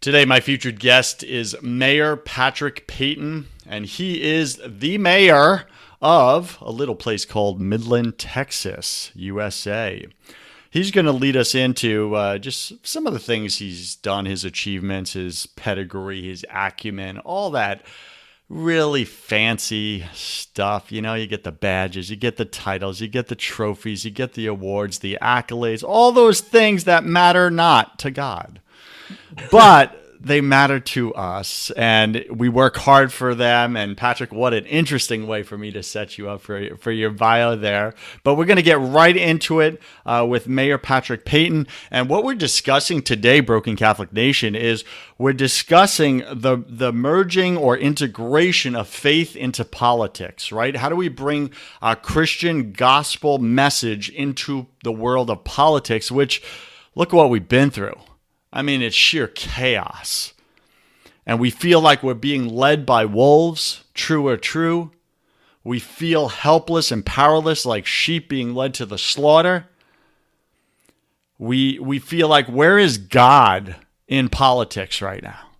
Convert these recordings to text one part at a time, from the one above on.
Today, my featured guest is Mayor Patrick Payton, and he is the mayor of a little place called Midland, Texas, USA. He's going to lead us into uh, just some of the things he's done, his achievements, his pedigree, his acumen, all that really fancy stuff. You know, you get the badges, you get the titles, you get the trophies, you get the awards, the accolades, all those things that matter not to God but they matter to us and we work hard for them. And patrick what an interesting way for me to set you up for, for your bio there. But we're going to get right into it uh, with mayor patrick payton and what we're discussing today broken catholic nation is we're discussing the, the merging or integration of faith into politics right? How do we bring a christian gospel message into the world of politics which look at what we've been through I mean, it's sheer chaos. And we feel like we're being led by wolves, true or true. We feel helpless and powerless like sheep being led to the slaughter. We, we feel like, where is God in politics right now?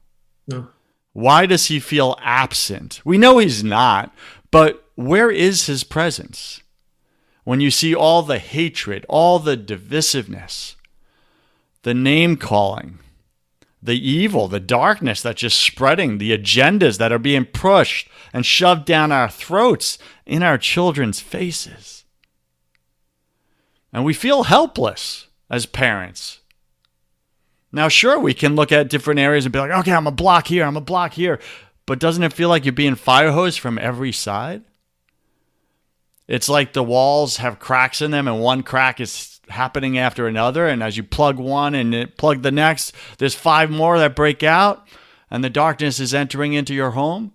No. Why does he feel absent? We know he's not, but where is his presence? When you see all the hatred, all the divisiveness, the name calling, the evil, the darkness that's just spreading, the agendas that are being pushed and shoved down our throats in our children's faces. And we feel helpless as parents. Now, sure, we can look at different areas and be like, okay, I'm a block here, I'm a block here. But doesn't it feel like you're being fire hosed from every side? It's like the walls have cracks in them, and one crack is happening after another. And as you plug one and plug the next, there's five more that break out, and the darkness is entering into your home.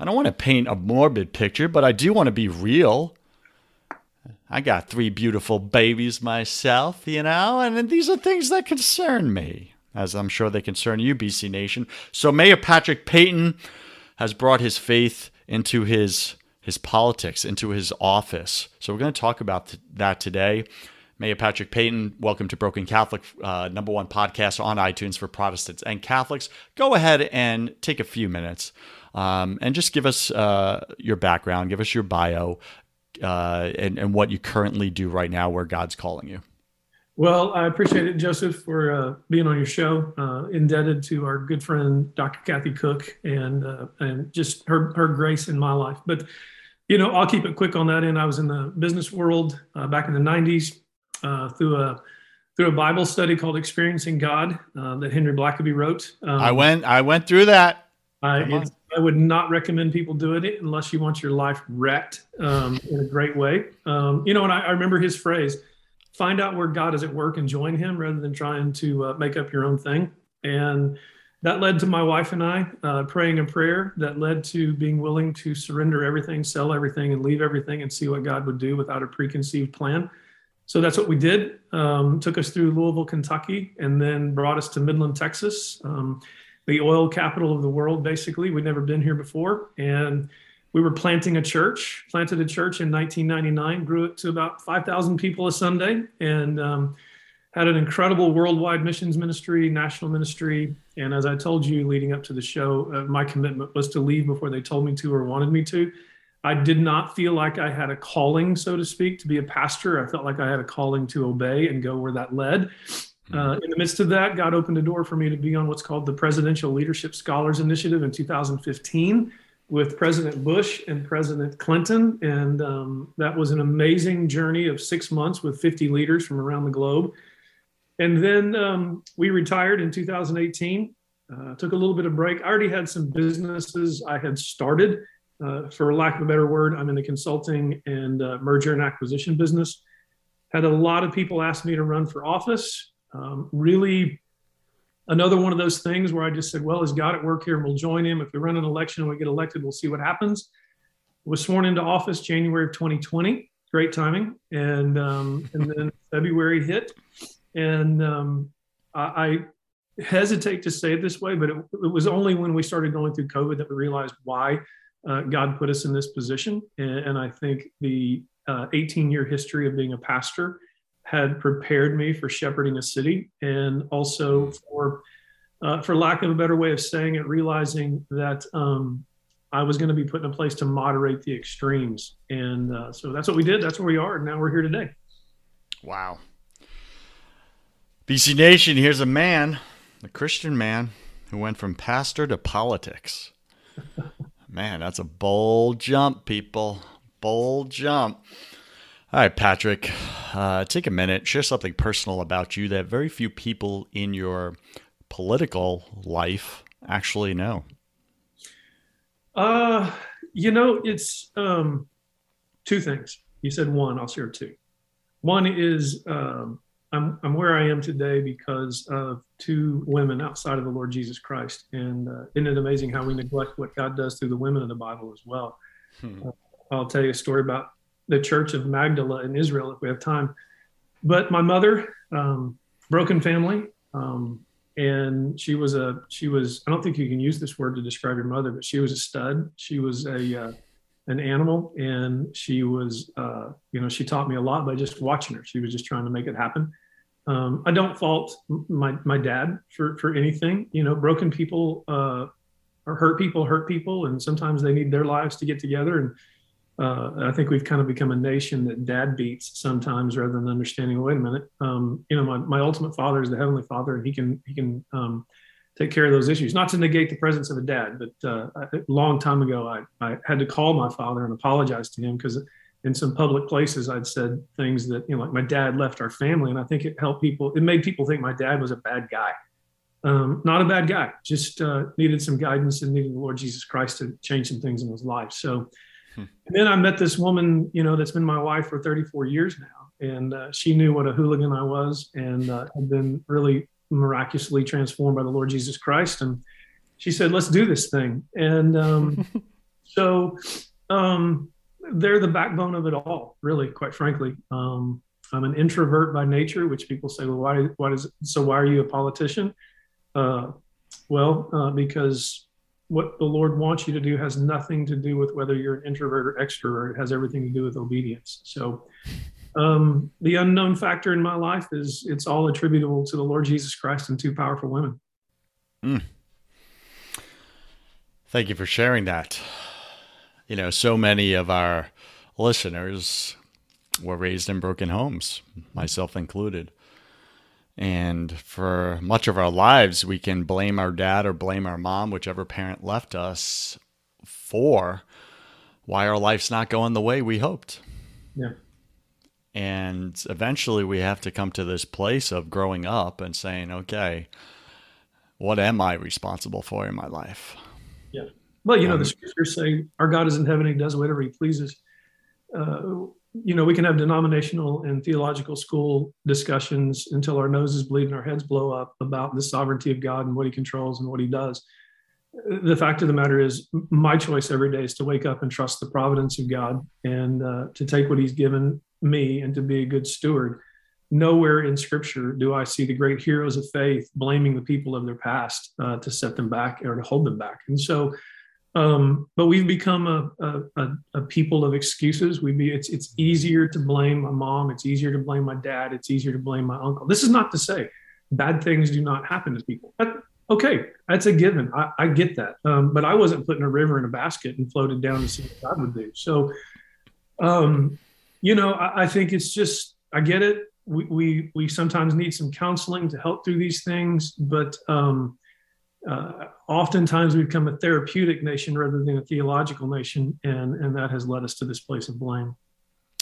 I don't want to paint a morbid picture, but I do want to be real. I got three beautiful babies myself, you know, and these are things that concern me, as I'm sure they concern you, BC Nation. So Mayor Patrick Payton has brought his faith into his his politics into his office. So we're going to talk about th- that today. Mayor Patrick Payton, welcome to Broken Catholic, uh, number one podcast on iTunes for Protestants and Catholics. Go ahead and take a few minutes um, and just give us uh, your background, give us your bio, uh, and, and what you currently do right now, where God's calling you. Well, I appreciate it, Joseph, for uh, being on your show. Uh, indebted to our good friend Dr. Kathy Cook and uh, and just her her grace in my life. But you know, I'll keep it quick on that end. I was in the business world uh, back in the 90s uh, through a through a Bible study called Experiencing God uh, that Henry Blackaby wrote. Um, I went I went through that. I, I would not recommend people doing it unless you want your life wrecked um, in a great way. Um, you know, and I, I, remember his phrase: "Find out where God is at work and join Him, rather than trying to uh, make up your own thing." And that led to my wife and I uh, praying a prayer that led to being willing to surrender everything, sell everything, and leave everything and see what God would do without a preconceived plan. So that's what we did. Um, took us through Louisville, Kentucky, and then brought us to Midland, Texas, um, the oil capital of the world, basically. We'd never been here before. And we were planting a church, planted a church in 1999, grew it to about 5,000 people a Sunday, and um, had an incredible worldwide missions ministry, national ministry. And as I told you leading up to the show, uh, my commitment was to leave before they told me to or wanted me to. I did not feel like I had a calling, so to speak, to be a pastor. I felt like I had a calling to obey and go where that led. Hmm. Uh, in the midst of that, God opened a door for me to be on what's called the Presidential Leadership Scholars Initiative in 2015 with President Bush and President Clinton. And um, that was an amazing journey of six months with 50 leaders from around the globe. And then um, we retired in 2018, uh, took a little bit of break. I already had some businesses I had started. Uh, for lack of a better word, I'm in the consulting and uh, merger and acquisition business. Had a lot of people ask me to run for office. Um, really another one of those things where I just said, well, is God at work here and we'll join him. If we run an election and we get elected, we'll see what happens. Was sworn into office January of 2020. Great timing. And um, and then February hit. And um, I, I, hesitate to say it this way, but it, it, was only when we started going through COVID that we realized why uh, God put us in this position. And, and I think the uh, 18 year history of being a pastor had prepared me for shepherding a city and also for uh, for lack of a better way of saying it realizing that um, i was going to be put in a place to moderate the extremes. And uh, so that's what we did. That's where we are. And now we're here today. Wow bc nation here's a man a christian man who went from pastor to politics man that's a bold jump people bold jump all right, Patrick, uh, take a minute, share something personal about you that very few people in your political life actually know. Uh, you know, it's um, two things. You said one, I'll share two. One is um, I'm, I'm where I am today because of two women outside of the Lord Jesus Christ. And uh, isn't it amazing how we neglect what God does through the women of the Bible as well? Hmm. Uh, I'll tell you a story about the Church of Magdala in Israel if we have time. But my mother, um, broken family, um, and she was a she was I don't think you can use this word to describe your mother, but she was a stud. She was a uh, an animal, and she was uh, you know she taught me a lot by just watching her. She was just trying to make it happen. Um, I don't fault my my dad for for anything. You know, broken people uh, or hurt people hurt people, and sometimes they need their lives to get together and uh, I think we've kind of become a nation that dad beats sometimes rather than understanding. Wait a minute, um, you know, my, my ultimate father is the heavenly Father, and he can he can um, take care of those issues. Not to negate the presence of a dad, but uh, a long time ago, I, I had to call my father and apologize to him because in some public places I'd said things that you know, like my dad left our family, and I think it helped people. It made people think my dad was a bad guy. Um, not a bad guy, just uh, needed some guidance and needed the Lord Jesus Christ to change some things in his life. So and then I met this woman, you know, that's been my wife for 34 years now. And uh, she knew what a hooligan I was and uh, had been really miraculously transformed by the Lord Jesus Christ. And she said, let's do this thing. And um, so um, they're the backbone of it all, really, quite frankly. Um, I'm an introvert by nature, which people say, well, why, why does, so why are you a politician? Uh, well, uh, because what the Lord wants you to do has nothing to do with whether you're an introvert or extrovert. It has everything to do with obedience. So, um, the unknown factor in my life is it's all attributable to the Lord Jesus Christ and two powerful women. Mm. Thank you for sharing that. You know, so many of our listeners were raised in broken homes, myself included. And for much of our lives, we can blame our dad or blame our mom, whichever parent left us, for why our life's not going the way we hoped. Yeah. And eventually we have to come to this place of growing up and saying, okay, what am I responsible for in my life? Yeah. Well, you um, know, the scriptures say our God is in heaven, he does whatever he pleases. Uh, you know, we can have denominational and theological school discussions until our noses bleed and our heads blow up about the sovereignty of God and what he controls and what he does. The fact of the matter is, my choice every day is to wake up and trust the providence of God and uh, to take what he's given me and to be a good steward. Nowhere in scripture do I see the great heroes of faith blaming the people of their past uh, to set them back or to hold them back. And so, Um, but we've become a, a, a, people of excuses. We be it's it's easier to blame my mom. It's easier to blame my dad. It's easier to blame my uncle. This is not to say bad things do not happen to people. Okay, that's a given. I, I get that. Um, but I wasn't put in a river in a basket and floated down to see what God would do. So, um, you know, I, I think it's just I get it. We, we we sometimes need some counseling to help through these things, but um, uh, oftentimes we become a therapeutic nation rather than a theological nation, and and that has led us to this place of blame.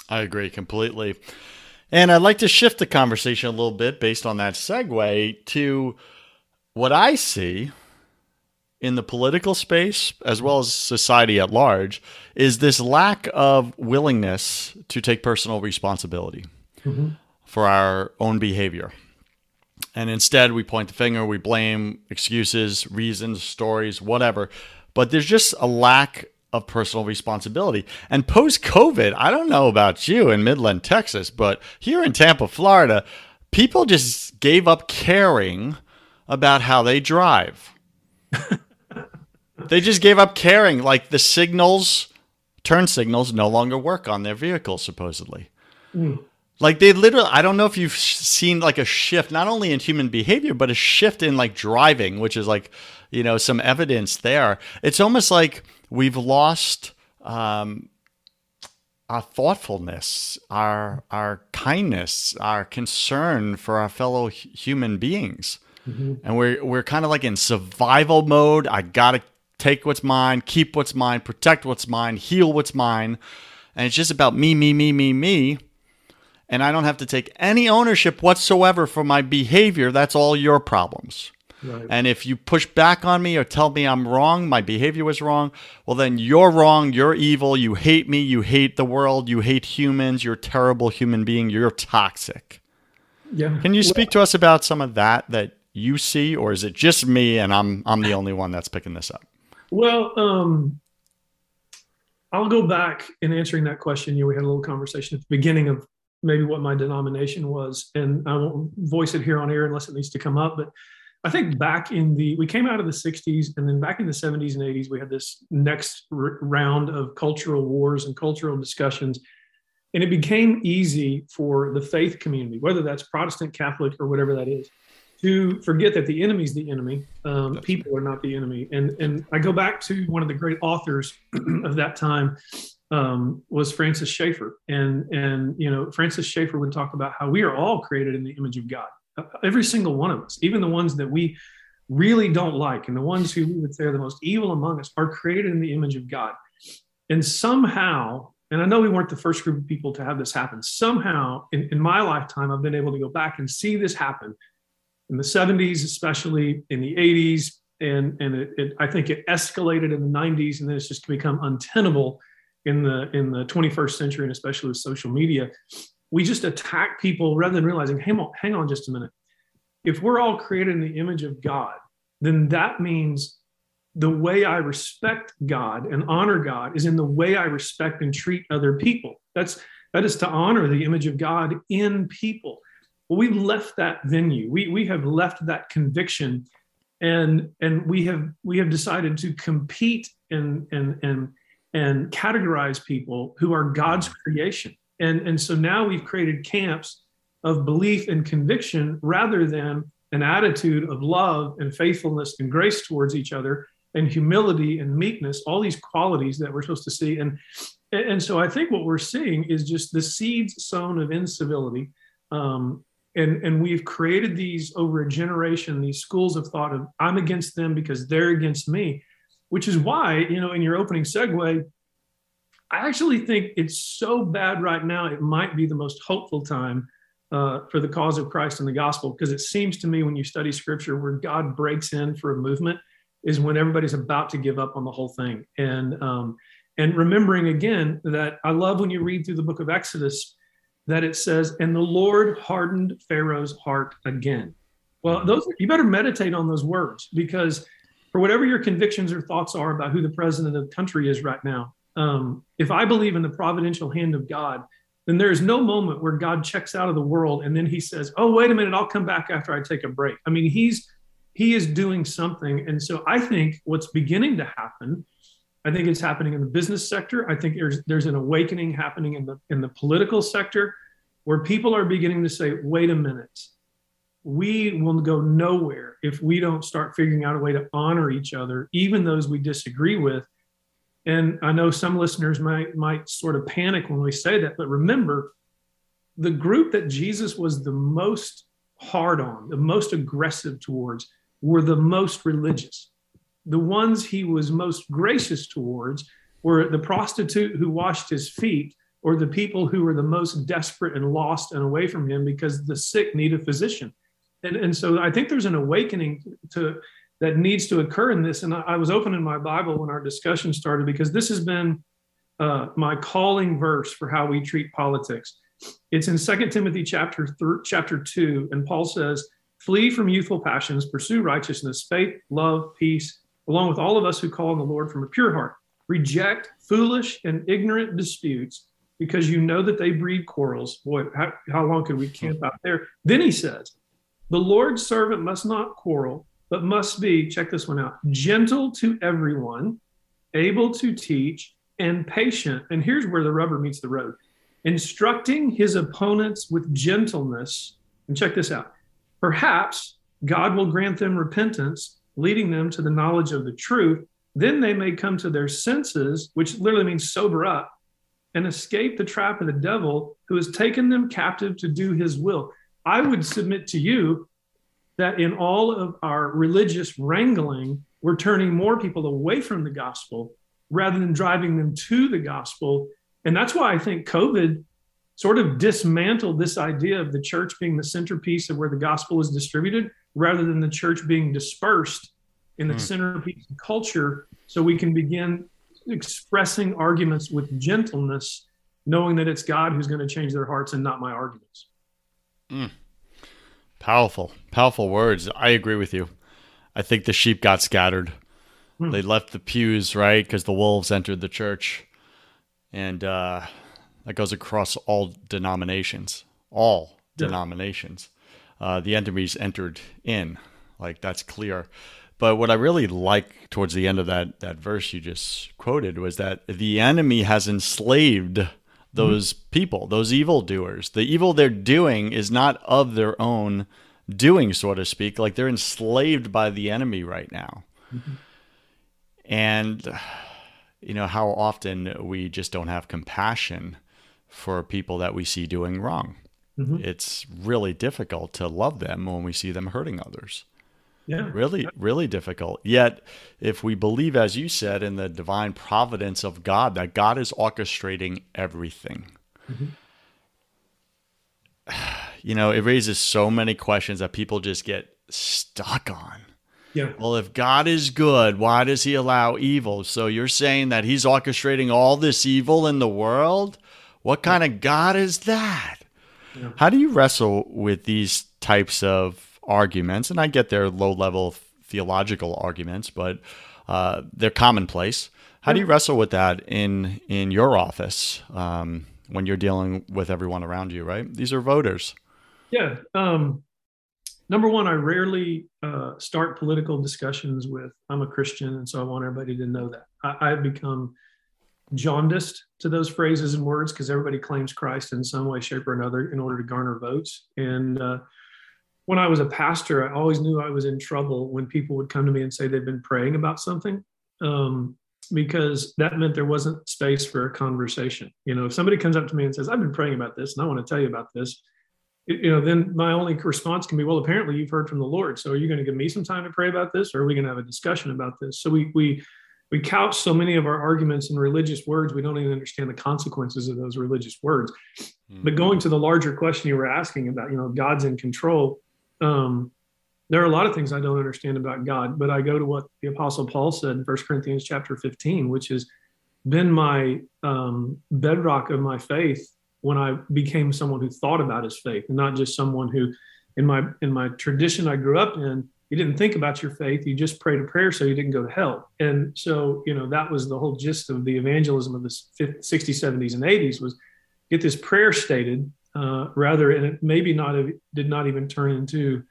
I agree completely. And I'd like to shift the conversation a little bit based on that segue to what I see in the political space as well as society at large is this lack of willingness to take personal responsibility mm-hmm. for our own behavior. And instead, we point the finger, we blame excuses, reasons, stories, whatever. But there's just a lack of personal responsibility. And post COVID, I don't know about you in Midland, Texas, but here in Tampa, Florida, people just gave up caring about how they drive. they just gave up caring. Like the signals, turn signals, no longer work on their vehicles, supposedly. Mm. Like they literally, I don't know if you've seen like a shift, not only in human behavior, but a shift in like driving, which is like, you know, some evidence there. It's almost like we've lost um, our thoughtfulness, our our kindness, our concern for our fellow human beings, mm-hmm. and we're we're kind of like in survival mode. I gotta take what's mine, keep what's mine, protect what's mine, heal what's mine, and it's just about me, me, me, me, me and I don't have to take any ownership whatsoever for my behavior. That's all your problems. Right. And if you push back on me or tell me I'm wrong, my behavior was wrong, well, then you're wrong. You're evil. You hate me. You hate the world. You hate humans. You're a terrible human being. You're toxic. Yeah. Can you speak to us about some of that that you see, or is it just me and I'm I'm the only one that's picking this up? Well, um, I'll go back in answering that question. You know, we had a little conversation at the beginning of maybe what my denomination was. And I won't voice it here on air unless it needs to come up. But I think back in the, we came out of the 60s, and then back in the 70s and 80s, we had this next r- round of cultural wars and cultural discussions. And it became easy for the faith community, whether that's Protestant, Catholic, or whatever that is, to forget that the enemy's the enemy. Um, people are not the enemy. And, and I go back to one of the great authors of that time, um, was Francis Schaeffer, and and you know Francis Schaeffer would talk about how we are all created in the image of God, every single one of us, even the ones that we really don't like, and the ones who we would say are the most evil among us, are created in the image of God, and somehow. And I know we weren't the first group of people to have this happen. Somehow, in, in my lifetime, I've been able to go back and see this happen in the 70s, especially in the 80s, and and it, it, I think it escalated in the 90s, and then it's just become untenable in the in the 21st century and especially with social media. We just attack people rather than realizing hang on, hang on just a minute. If we're all created in the image of god then that means the way i respect god and honor god is in the way i respect and treat other people. That's that is to honor the image of god in people well we left that venue we we have left that conviction and and we have we have decided to compete and and and and categorize people who are God's creation. And, and so now we've created camps of belief and conviction rather than an attitude of love and faithfulness and grace towards each other and humility and meekness, all these qualities that we're supposed to see. And, and so I think what we're seeing is just the seeds sown of incivility. Um, and, and we've created these over a generation, these schools of thought of I'm against them because they're against me which is why, you know, in your opening segue, I actually think it's so bad right now, it might be the most hopeful time uh, for the cause of Christ and the gospel, because it seems to me when you study scripture where God breaks in for a movement is when everybody's about to give up on the whole thing. And, um, and remembering again that I love when you read through the book of Exodus that it says, and the Lord hardened Pharaoh's heart again. Well, those you better meditate on those words because for whatever your convictions or thoughts are about who the president of the country is right now, um, if I believe in the providential hand of God, then there is no moment where God checks out of the world and then he says, "Oh, wait a minute, I'll come back after I take a break." I mean, he's he is doing something, and so I think what's beginning to happen I think it's happening in the business sector. I think there's there's an awakening happening in the in the political sector where people are beginning to say, wait a minute, we will go nowhere if we don't start figuring out a way to honor each other, even those we disagree with. And I know some listeners might might sort of panic when we say that, but remember, the group that Jesus was the most hard on, the most aggressive towards, were the most religious the ones he was most gracious towards were the prostitute who washed his feet or the people who were the most desperate and lost and away from him because the sick need a physician. And, and so I think there's an awakening to that needs to occur in this. And I, I was opening my Bible when our discussion started because this has been uh, my calling verse for how we treat politics. It's in Second Timothy chapter chapter two, and Paul says, "Flee from youthful passions, pursue righteousness, faith, love, peace, along with all of us who call on the Lord from a pure heart. Reject foolish and ignorant disputes because you know that they breed quarrels. Boy, how, how long could we camp out there? Then he says, The Lord's servant must not quarrel, but must be, check this one out, gentle to everyone, able to teach, and patient. And here's where the rubber meets the road instructing his opponents with gentleness. And check this out. Perhaps God will grant them repentance leading them to the knowledge of the truth, then they may come to their senses, which literally means sober up, and escape the trap of the devil who has taken them captive to do his will. I would submit to you that in all of our religious wrangling, we're turning more people away from the gospel rather than driving them to the gospel. And that's why I think COVID sort of dismantled this idea of the church being the centerpiece of where the gospel is distributed rather than the church being dispersed in the mm. centerpiece of culture so we can begin expressing arguments with gentleness knowing that it's god who's going to change their hearts and not my arguments mm. powerful powerful words i agree with you i think the sheep got scattered mm. they left the pews right because the wolves entered the church and uh, that goes across all denominations all yeah. denominations uh, the enemies entered in. Like that's clear. But what I really like towards the end of that that verse you just quoted was that the enemy has enslaved those mm-hmm. people, those evil doers. The evil they're doing is not of their own doing, so to speak. Like they're enslaved by the enemy right now. Mm-hmm. And you know how often we just don't have compassion for people that we see doing wrong. Mm-hmm. It's really difficult to love them when we see them hurting others. Yeah. Really, really difficult. Yet, if we believe, as you said, in the divine providence of God, that God is orchestrating everything, mm-hmm. you know, it raises so many questions that people just get stuck on. Yeah. Well, if God is good, why does he allow evil? So you're saying that he's orchestrating all this evil in the world? What kind of God is that? How do you wrestle with these types of arguments? And I get they're low level theological arguments, but uh, they're commonplace. How do you wrestle with that in in your office um, when you're dealing with everyone around you? Right, these are voters. Yeah. Um, number one, I rarely uh, start political discussions with "I'm a Christian," and so I want everybody to know that I, I've become jaundiced to those phrases and words because everybody claims Christ in some way, shape, or another in order to garner votes. And uh, when I was a pastor, I always knew I was in trouble when people would come to me and say they've been praying about something. Um, because that meant there wasn't space for a conversation. You know, if somebody comes up to me and says, I've been praying about this and I want to tell you about this, you know, then my only response can be, well, apparently you've heard from the Lord. So are you going to give me some time to pray about this or are we going to have a discussion about this? So we, we, we couch so many of our arguments in religious words, we don't even understand the consequences of those religious words. Mm-hmm. But going to the larger question you were asking about, you know, God's in control. Um, there are a lot of things I don't understand about God, but I go to what the Apostle Paul said in 1 Corinthians chapter 15, which has been my um, bedrock of my faith when I became someone who thought about his faith, and not just someone who, in my in my tradition I grew up in, you didn't think about your faith. You just prayed a prayer so you didn't go to hell. And so you know that was the whole gist of the evangelism of the 60s 70s and 80s was get this prayer stated uh, rather and it maybe not did not even turn into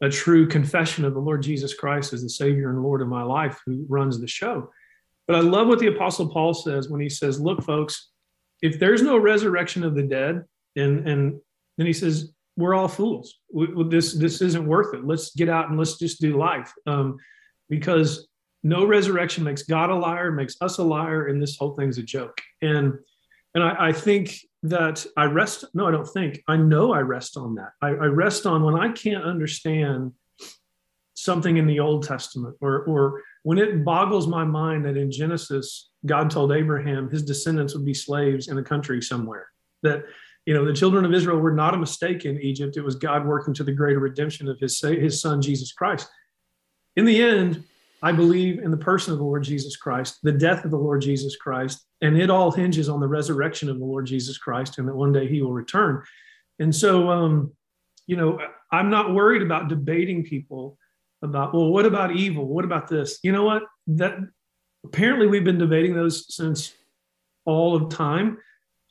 a true confession of the lord jesus christ as the savior and lord of my life who runs the show. But I love what the Apostle Paul says when he says, Look, folks, if there's no resurrection of the dead, and and then he says, we're all fools. We, this this isn't worth it. Let's get out and let's just do life, um, because no resurrection makes God a liar, makes us a liar, and this whole thing's a joke. And and I, I think that I rest. No, I don't think. I know I rest on that. I, I rest on when I can't understand something in the Old Testament, or or when it boggles my mind that in Genesis God told Abraham his descendants would be slaves in a country somewhere. That you know the children of Israel were not a mistake in Egypt. It was God working to the greater redemption of his his son Jesus Christ. In the end, I believe in the person of the Lord Jesus Christ, the death of the Lord Jesus Christ, and it all hinges on the resurrection of the Lord Jesus Christ and that one day he will return. And so, um, you know, I'm not worried about debating people about, well, what about evil? What about this? You know what? That apparently we've been debating those since all of time.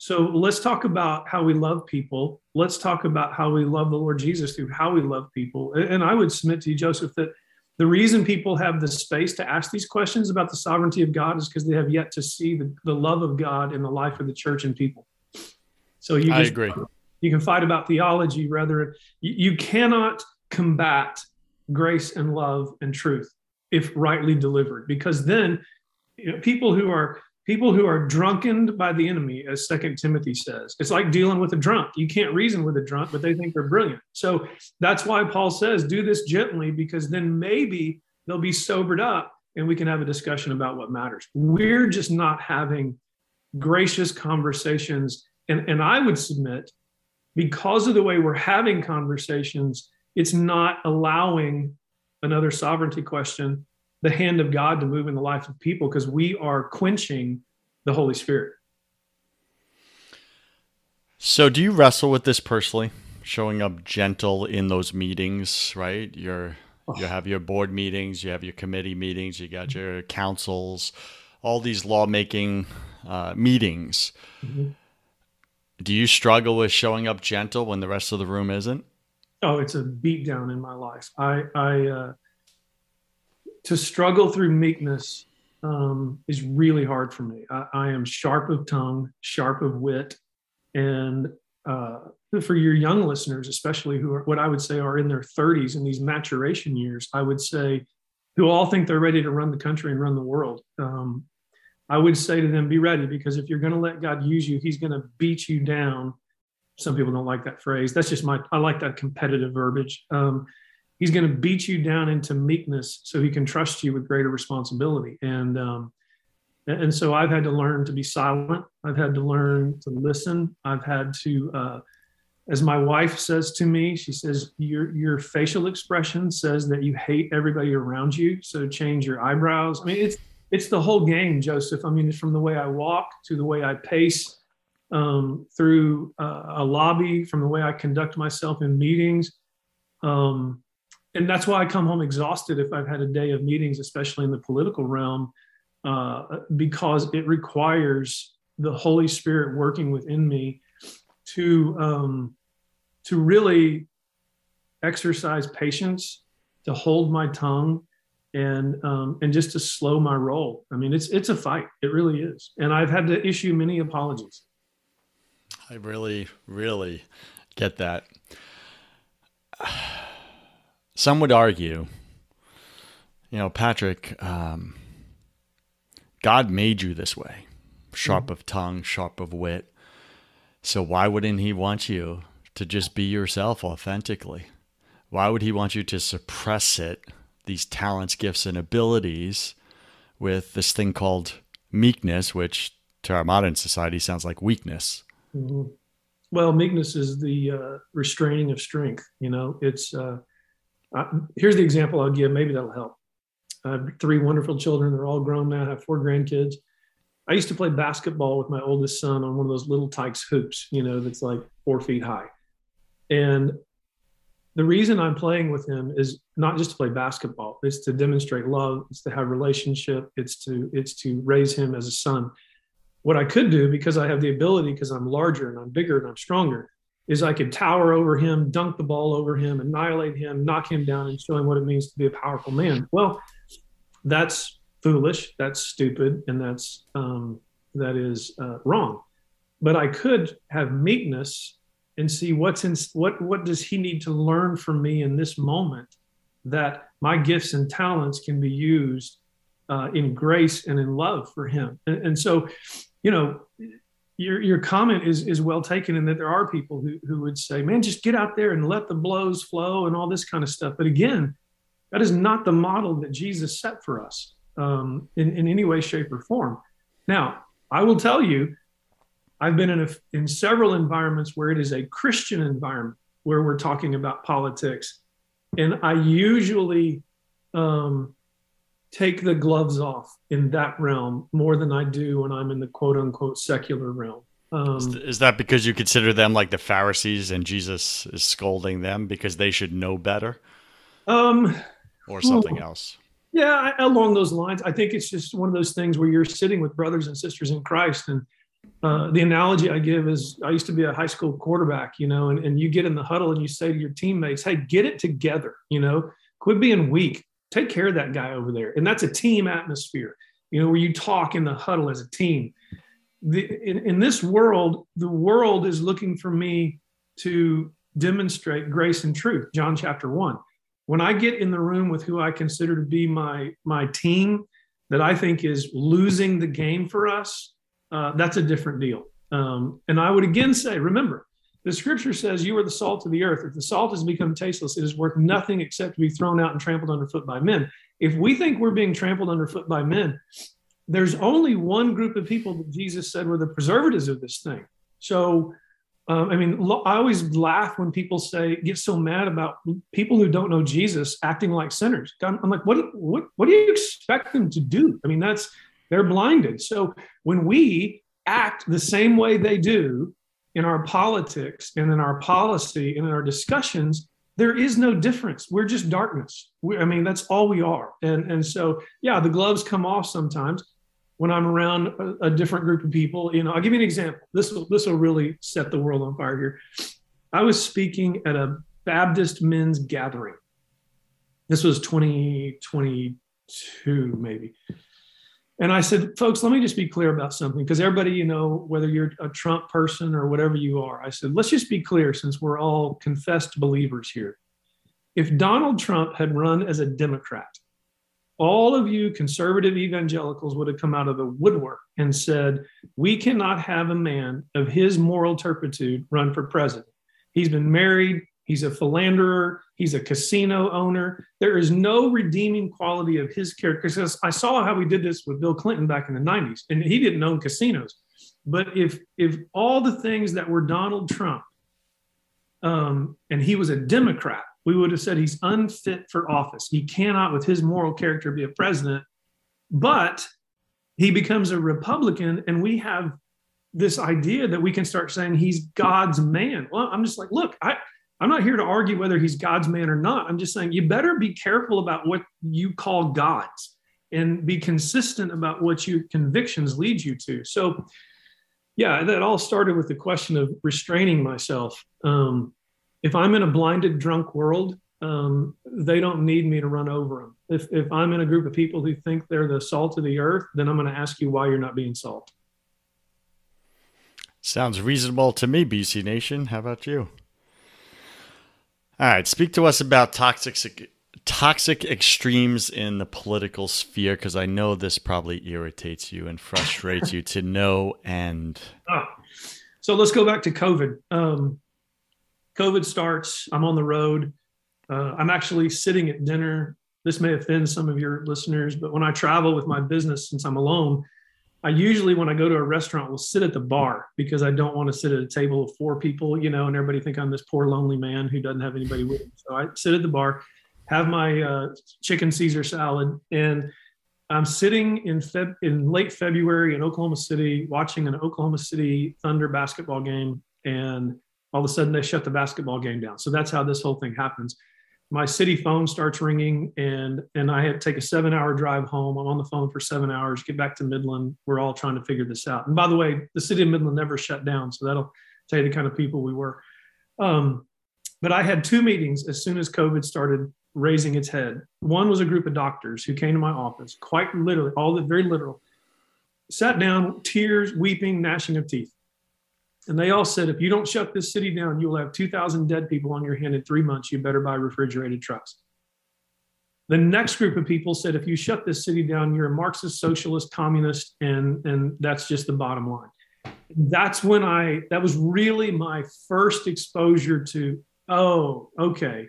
So let's talk about how we love people. Let's talk about how we love the Lord Jesus through how we love people. And I would submit to you, Joseph, that the reason people have the space to ask these questions about the sovereignty of God is because they have yet to see the, the love of God in the life of the church and people. So you I agree. You can fight about theology rather. You, you cannot combat grace and love and truth if rightly delivered, because then you know, people who are people who are drunkened by the enemy as second timothy says. It's like dealing with a drunk. You can't reason with a drunk but they think they're brilliant. So that's why paul says do this gently because then maybe they'll be sobered up and we can have a discussion about what matters. We're just not having gracious conversations. And, and i would submit because of the way we're having conversations it's not allowing another sovereignty question the hand of God to move in the life of people because we are quenching the Holy Spirit. So, do you wrestle with this personally? Showing up gentle in those meetings, right? You're oh. you have your board meetings, you have your committee meetings, you got your councils, all these lawmaking uh, meetings. Mm-hmm. Do you struggle with showing up gentle when the rest of the room isn't? Oh, it's a beatdown in my life. I I uh, to struggle through meekness um, is really hard for me. I, I, am sharp of tongue, sharp of wit, and uh, for your young listeners, especially who are what I would say are in their 30s in these maturation years, I would say, who all think they're ready to run the country and run the world. Um, I would say to them, be ready because if you're going to let God use you, He's going to beat you down. Some people don't like that phrase. That's just my. I like that competitive verbiage. Um, he's going to beat you down into meekness so he can trust you with greater responsibility. And um, and so i've had to learn to be silent. I've had to learn to listen. I've had to uh, as my wife says to me she says your your facial expression says that you hate everybody around you so change your eyebrows. I mean it's it's the whole game joseph. I mean it's from the way i walk to the way i pace um, through uh, a lobby from the way i conduct myself in meetings. Um, and that's why I come home exhausted if I've had a day of meetings, especially in the political realm, uh, because it requires the Holy Spirit working within me to um, to really exercise patience, to hold my tongue, and um, and just to slow my roll. I mean, it's it's a fight. It really is, and I've had to issue many apologies. I really, really get that some would argue, you know, Patrick, um, God made you this way, sharp of tongue, sharp of wit. So why wouldn't He want you to just be yourself authentically? Why would He want you to suppress it, these talents, gifts, and abilities, with this thing called meekness, which to our modern society sounds like weakness? Mm-hmm. Well, meekness is the uh, restraining of strength. You know, it's uh, here's the example I'll give. Maybe that'll help. I have three wonderful children. They're all grown now. I have four grandkids. I used to play basketball with my oldest son on one of those little Tikes hoops, you know, that's like four feet high. And the reason I'm playing with him is not just to play basketball. It's to demonstrate love. It's to have relationship. It's to it's to raise him as a son. What I could do because I have the ability, because I'm larger and I'm bigger and I'm stronger, is I could tower over him, dunk the ball over him, annihilate him, knock him down, and show him what it means to be a powerful man. Well, that's foolish, that's stupid, and that's um, that is uh, wrong. But I could have meekness and see what's in what what does he need to learn from me in this moment that my gifts and talents can be used uh, in grace and in love for him. And, and so, you know, your your comment is is well taken in that there are people who who would say, "Man, just get out there and let the blows flow and all this kind of stuff." But again, that is not the model that Jesus set for us um, in in any way, shape, or form. Now, I will tell you, I've been in a, in several environments where it is a Christian environment where we're talking about politics, and I usually um, take the gloves off in that realm more than I do when I'm in the quote unquote secular realm. Um, is that because you consider them like the Pharisees and Jesus is scolding them because they should know better? Um, or something well, else? Yeah, along those lines. I think it's just one of those things where you're sitting with brothers and sisters in Christ. And uh, the analogy I give is I used to be a high school quarterback, you know, and, and you get in the huddle and you say to your teammates, hey, get it together, you know, quit being weak take care of that guy over there. And that's a team atmosphere, you know, where you talk in the huddle as a team. The, in, in this world, the world is looking for me to demonstrate grace and truth. John chapter one. When I get in the room with who I consider to be my my team, that I think is losing the game for us, uh, that's a different deal. Um, and I would again say, remember, the scripture says, You are the salt of the earth. If the salt has become tasteless, it is worth nothing except to be thrown out and trampled underfoot by men. If we think we're being trampled underfoot by men, there's only one group of people that Jesus said were the preservatives of this thing. So, um, I mean, I always laugh when people say, get so mad about people who don't know Jesus acting like sinners. I'm, I'm like, what, what, what do you expect them to do? I mean, that's, they're blinded. So when we act the same way they do, in our politics and in our policy and in our discussions, there is no difference. We're just darkness. We, I mean, that's all we are. And, and so, yeah, the gloves come off sometimes when I'm around a, a different group of people. You know, I'll give you an example. This will, this will really set the world on fire here. I was speaking at a Baptist men's gathering. This was 2022, maybe. And I said, folks, let me just be clear about something because everybody, you know, whether you're a Trump person or whatever you are, I said, let's just be clear since we're all confessed believers here. If Donald Trump had run as a Democrat, all of you conservative evangelicals would have come out of the woodwork and said, we cannot have a man of his moral turpitude run for president. He's been married, He's a philanderer. He's a casino owner. There is no redeeming quality of his character. Because I saw how we did this with Bill Clinton back in the 90s, and he didn't own casinos. But if if all the things that were Donald Trump, um, and he was a Democrat, we would have said he's unfit for office. He cannot, with his moral character, be a president. But he becomes a Republican, and we have this idea that we can start saying he's God's man. Well, I'm just like, look, I I'm not here to argue whether he's God's man or not. I'm just saying you better be careful about what you call God's and be consistent about what your convictions lead you to. So, yeah, that all started with the question of restraining myself. Um, if I'm in a blinded, drunk world, um, they don't need me to run over them. If, if I'm in a group of people who think they're the salt of the earth, then I'm going to ask you why you're not being salt. Sounds reasonable to me, BC Nation. How about you? All right, speak to us about toxic toxic extremes in the political sphere because I know this probably irritates you and frustrates you to no end. Ah, so let's go back to COVID. Um, COVID starts. I'm on the road. Uh, I'm actually sitting at dinner. This may offend some of your listeners, but when I travel with my business, since I'm alone, I usually, when I go to a restaurant, will sit at the bar because I don't want to sit at a table of four people, you know, and everybody think I'm this poor lonely man who doesn't have anybody with him. So I sit at the bar, have my uh, chicken Caesar salad, and I'm sitting in Feb- in late February in Oklahoma City watching an Oklahoma City Thunder basketball game, and all of a sudden they shut the basketball game down. So that's how this whole thing happens my city phone starts ringing and and I had to take a seven hour drive home. I'm on the phone for seven hours, get back to Midland. We're all trying to figure this out. And by the way, the city of Midland never shut down. So that'll tell you the kind of people we were. Um, but I had two meetings as soon as COVID started raising its head. One was a group of doctors who came to my office, quite literally, all the very literal, sat down, tears, weeping, gnashing of teeth. And they all said, if you don't shut this city down, you will have 2,000 dead people on your hand in three months. You better buy refrigerated trucks. The next group of people said, if you shut this city down, you're a Marxist, socialist, communist, and, and that's just the bottom line. That's when I, that was really my first exposure to, oh, okay.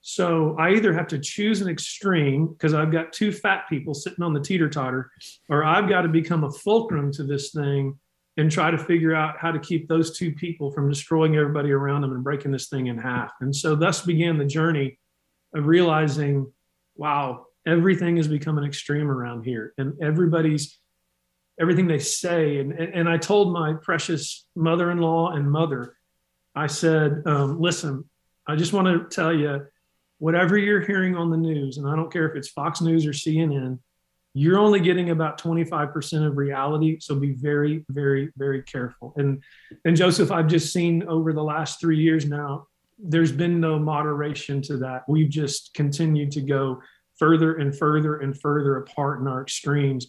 So I either have to choose an extreme because I've got two fat people sitting on the teeter totter, or I've got to become a fulcrum to this thing and try to figure out how to keep those two people from destroying everybody around them and breaking this thing in half. And so thus began the journey of realizing, wow, everything has become an extreme around here. And everybody's everything they say. And, and I told my precious mother-in-law and mother, I said, um, listen, I just want to tell you, whatever you're hearing on the news, and I don't care if it's Fox News or CNN, you're only getting about 25% of reality so be very very very careful. And and joseph i've just seen over the last three years now there's been no moderation to that. We've just continued to go further and further and further apart in our extremes.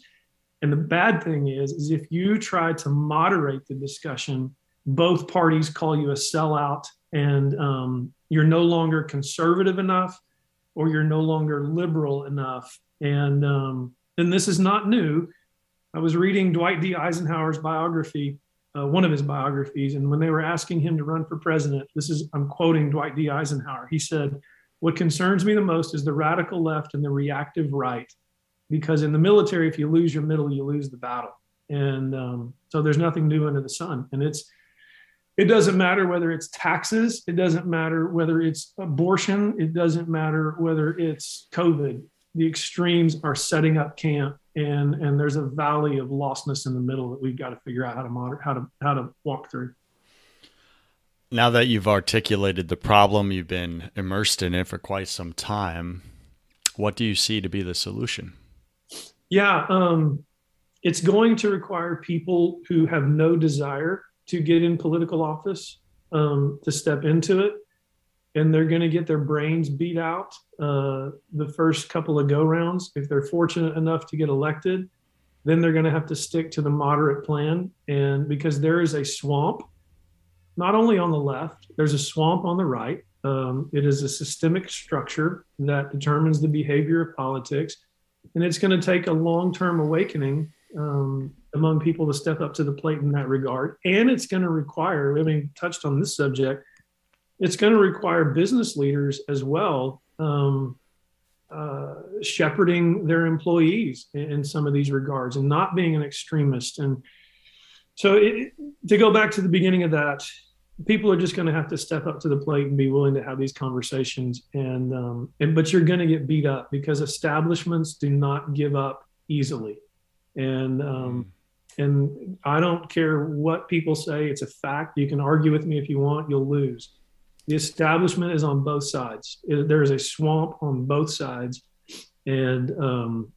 And the bad thing is is if you try to moderate the discussion both parties call you a sellout and um, you're no longer conservative enough or you're no longer liberal enough. And um, and this is not new. I was reading Dwight D. Eisenhower's biography, uh, one of his biographies, and when they were asking him to run for president, this is, I'm quoting Dwight D. Eisenhower. He said, What concerns me the most is the radical left and the reactive right. Because in the military, if you lose your middle, you lose the battle. And um, so there's nothing new under the sun. And it's, it doesn't matter whether it's taxes, it doesn't matter whether it's abortion, it doesn't matter whether it's COVID the extremes are setting up camp and and there's a valley of lostness in the middle that we've got to figure out how to monitor how to how to walk through. Now that you've articulated the problem you've been immersed in it for quite some time what do you see to be the solution? Yeah um, it's going to require people who have no desire to get in political office um, to step into it and they're going to get their brains beat out uh, the first couple of go rounds. If they're fortunate enough to get elected, then they're going to have to stick to the moderate plan. And because there is a swamp, not only on the left, there's a swamp on the right. Um, it is a systemic structure that determines the behavior of politics. And it's going to take a long term awakening um, among people to step up to the plate in that regard. And it's going to require, I mean, touched on this subject, it's going to require business leaders as well um, uh, shepherding their employees in, in, some of these regards and not being an extremist. And so, it, to go back to the beginning of that, people are just going to have to step up to the plate and be willing to have these conversations. And, um, and but you're going to get beat up because establishments do not give up easily. And um, and I don't care what people say; it's a fact. You can argue with me if you want; you'll lose the establishment is on both sides. There is a swamp on both sides, and um,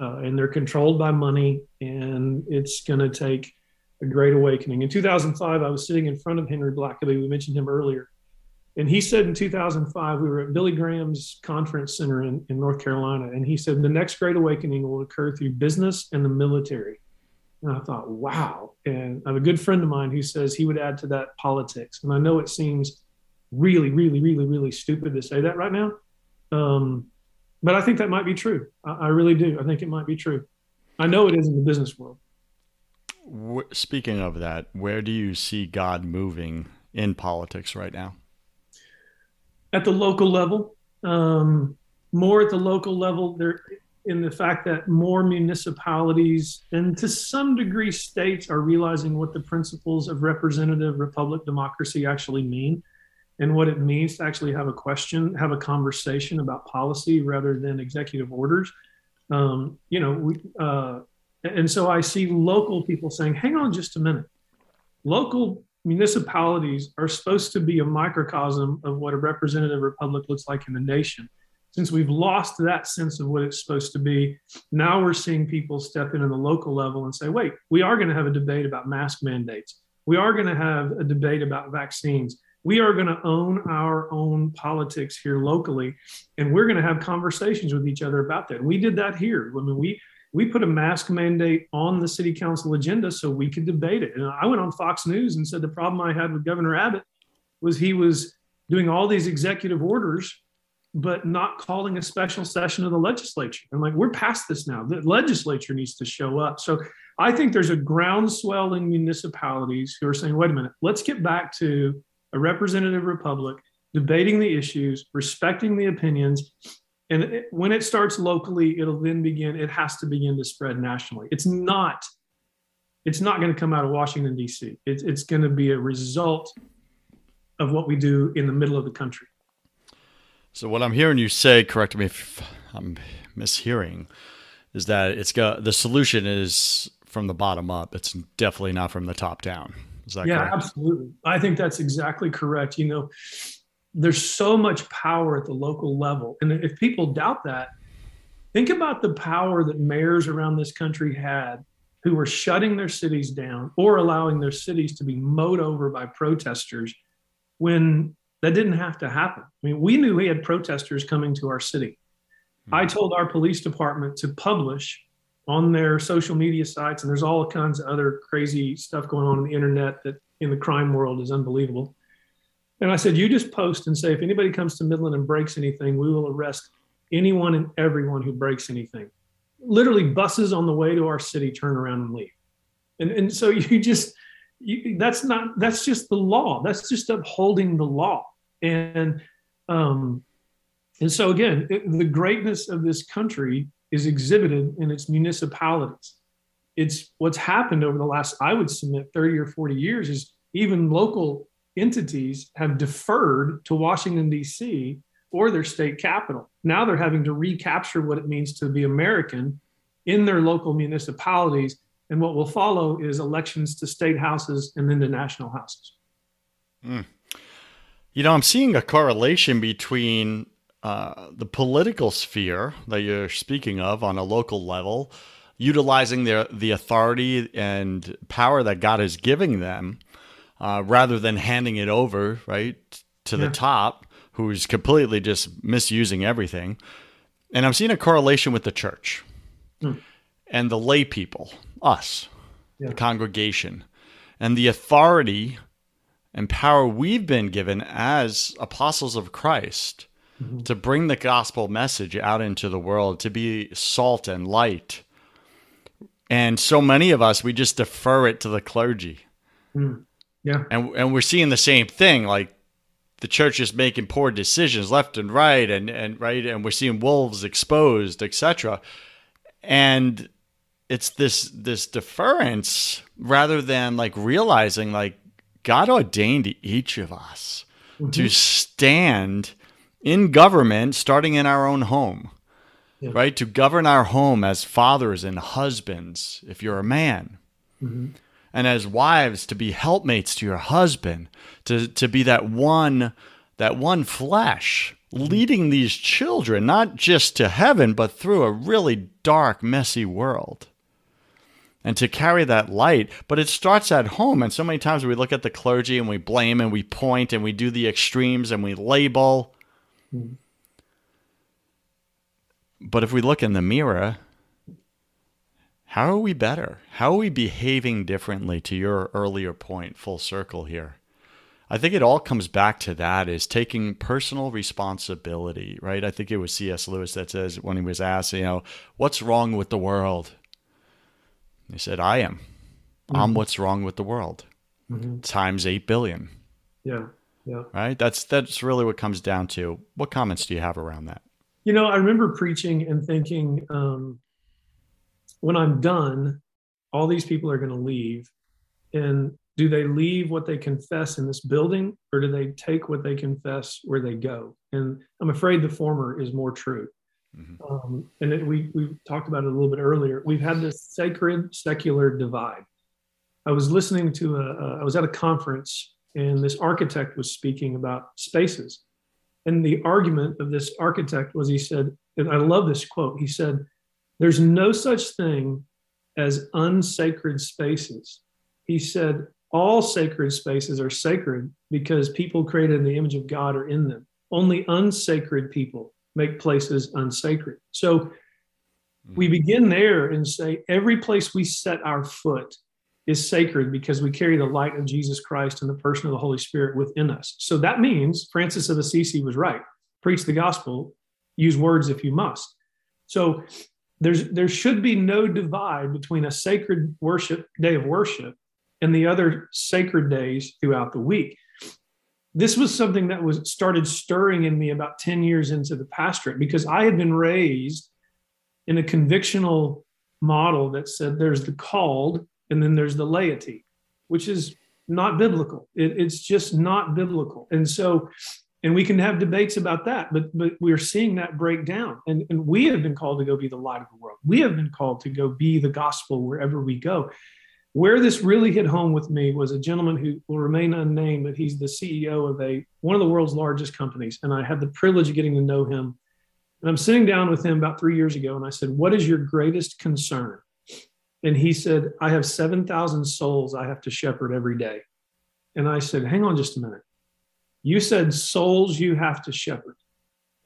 uh, and they're controlled by money, and it's going to take a great awakening. In 2005, I was sitting in front of Henry Blackaby. We mentioned him earlier, and he said in 2005 we were at Billy Graham's conference center in, in North Carolina, and he said the next great awakening will occur through business and the military. And I thought, wow. And I have a good friend of mine who says he would add to that politics. And I know it seems really, really, really, really stupid to say that right now. Um, but I think that might be true. I, I, really do. I think it might be true. I know it is in the business world. Speaking of that, where do you see God moving in politics right now? At the local level, um, more at the local level. There, in the fact that more municipalities and to some degree states are realizing what the principles of representative republic democracy actually mean and what it means to actually have a question, have a conversation about policy rather than executive orders. Um, you know, we, uh, and so I see local people saying, hang on just a minute. Local municipalities are supposed to be a microcosm of what a representative republic looks like in the nation. Since we've lost that sense of what it's supposed to be, now we're seeing people step in at the local level and say, wait, we are going to have a debate about mask mandates. We are going to have a debate about vaccines we are going to own our own politics here locally, and we're going to have conversations with each other about that. We did that here. I mean, we we put a mask mandate on the city council agenda so we could debate it. And I went on Fox News and said the problem I had with Governor Abbott was he was doing all these executive orders, but not calling a special session of the legislature. I'm like, we're past this now. The legislature needs to show up. So I think there's a groundswell in municipalities who are saying, wait a minute, let's get back to a representative republic, debating the issues, respecting the opinions. And it, when it starts locally, it'll then begin, it has to begin to spread nationally. It's not, it's not going to come out of Washington, D.C. It's, it's going to be a result of what we do in the middle of the country. So what I'm hearing you say, correct me if I'm mishearing, is that it's got the solution is from the bottom up. It's definitely not from the top down. Is that yeah, correct? absolutely. I think that's exactly correct. You know, there's so much power at the local level. And if people doubt that, think about the power that mayors around this country had who were shutting their cities down or allowing their cities to be mowed over by protesters when that didn't have to happen. I mean, we knew we had protesters coming to our city. Mm-hmm. I told our police department to publish on their social media sites, and there's all kinds of other crazy stuff going on in the internet that in the crime world is unbelievable. And I said, you just post and say, if anybody comes to Midland and breaks anything, we will arrest anyone and everyone who breaks anything. Literally, buses on the way to our city turn around and leave. And, and so you just, you, that's not, that's just the law. That's just upholding the law. And, um, and so again, it, the greatness of this country is exhibited in its municipalities. It's what's happened over the last, I would submit, 30 or 40 years is even local entities have deferred to Washington, D.C. or their state capital. Now they're having to recapture what it means to be American in their local municipalities. And what will follow is elections to state houses and then to national houses. Mm. You know, I'm seeing a correlation between uh, the political sphere that you're speaking of on a local level, utilizing their the authority and power that God is giving them, uh, rather than handing it over right to yeah. the top, who's completely just misusing everything. And I'm seeing a correlation with the church mm. and the lay people, us, yeah. the congregation, and the authority and power we've been given as apostles of Christ mm-hmm. to bring the gospel message out into the world, to be salt and light. And so many of us, we just defer it to the clergy. Mm. Yeah. And, and we're seeing the same thing. Like the church is making poor decisions left and right and, and right. And we're seeing wolves exposed, etc. And it's this, this deference rather than like realizing like God ordained each of us mm-hmm. to stand in government, starting in our own home, yeah. right? To govern our home as fathers and husbands, if you're a man. Mm-hmm. And as wives, to be helpmates to your husband, to, to be that one, that one flesh, mm-hmm. leading these children, not just to heaven, but through a really dark, messy world and to carry that light. But it starts at home. And so many times we look at the clergy and we blame and we point and we do the extremes and we label. Mm. But if we look in the mirror, how are we better? How are we behaving differently to your earlier point, full circle here? I think it all comes back to that is taking personal responsibility, right? I think it was C.S. Lewis that says when he was asked, you know, what's wrong with the world? He said, I am. Mm-hmm. I'm what's wrong with the world. Mm-hmm. Times 8 billion. Yeah. Yeah. Right. That's that's really what comes down to. What comments do you have around that? You know, I remember preaching and thinking, um, when I'm done, all these people are going to leave, and do they leave what they confess in this building, or do they take what they confess where they go? And I'm afraid the former is more true. Mm-hmm. Um, and it, we we talked about it a little bit earlier. We've had this sacred secular divide. I was listening to a, a I was at a conference and this architect was speaking about spaces. And the argument of this architect was he said, and I love this quote, he said, There's no such thing as unsacred spaces. He said, all sacred spaces are sacred because people created in the image of God are in them. Only unsacred people make places unsacred. So we hmm. begin there and say every place we set our foot is sacred because we carry the light of Jesus Christ and the person of the Holy Spirit within us. So that means Francis of Assisi was right. Preach the gospel, use words if you must. So there's there should be no divide between a sacred worship day of worship and the other sacred days throughout the week. This was something that was started stirring in me about 10 years into the pastorate because I had been raised in a convictional model that said there's the called and then there's the laity, which is not biblical. It, it's just not biblical. And so, and we can have debates about that, but but we're seeing that break down. And, and we have been called to go be the light of the world. We have been called to go be the gospel wherever we go. Where this really hit home with me was a gentleman who will remain unnamed, but he's the CEO of a one of the world's largest companies. And I had the privilege of getting to know him. And I'm sitting down with him about three years ago, and I said, What is your greatest concern? And he said, I have 7,000 souls I have to shepherd every day. And I said, Hang on just a minute. You said souls you have to shepherd.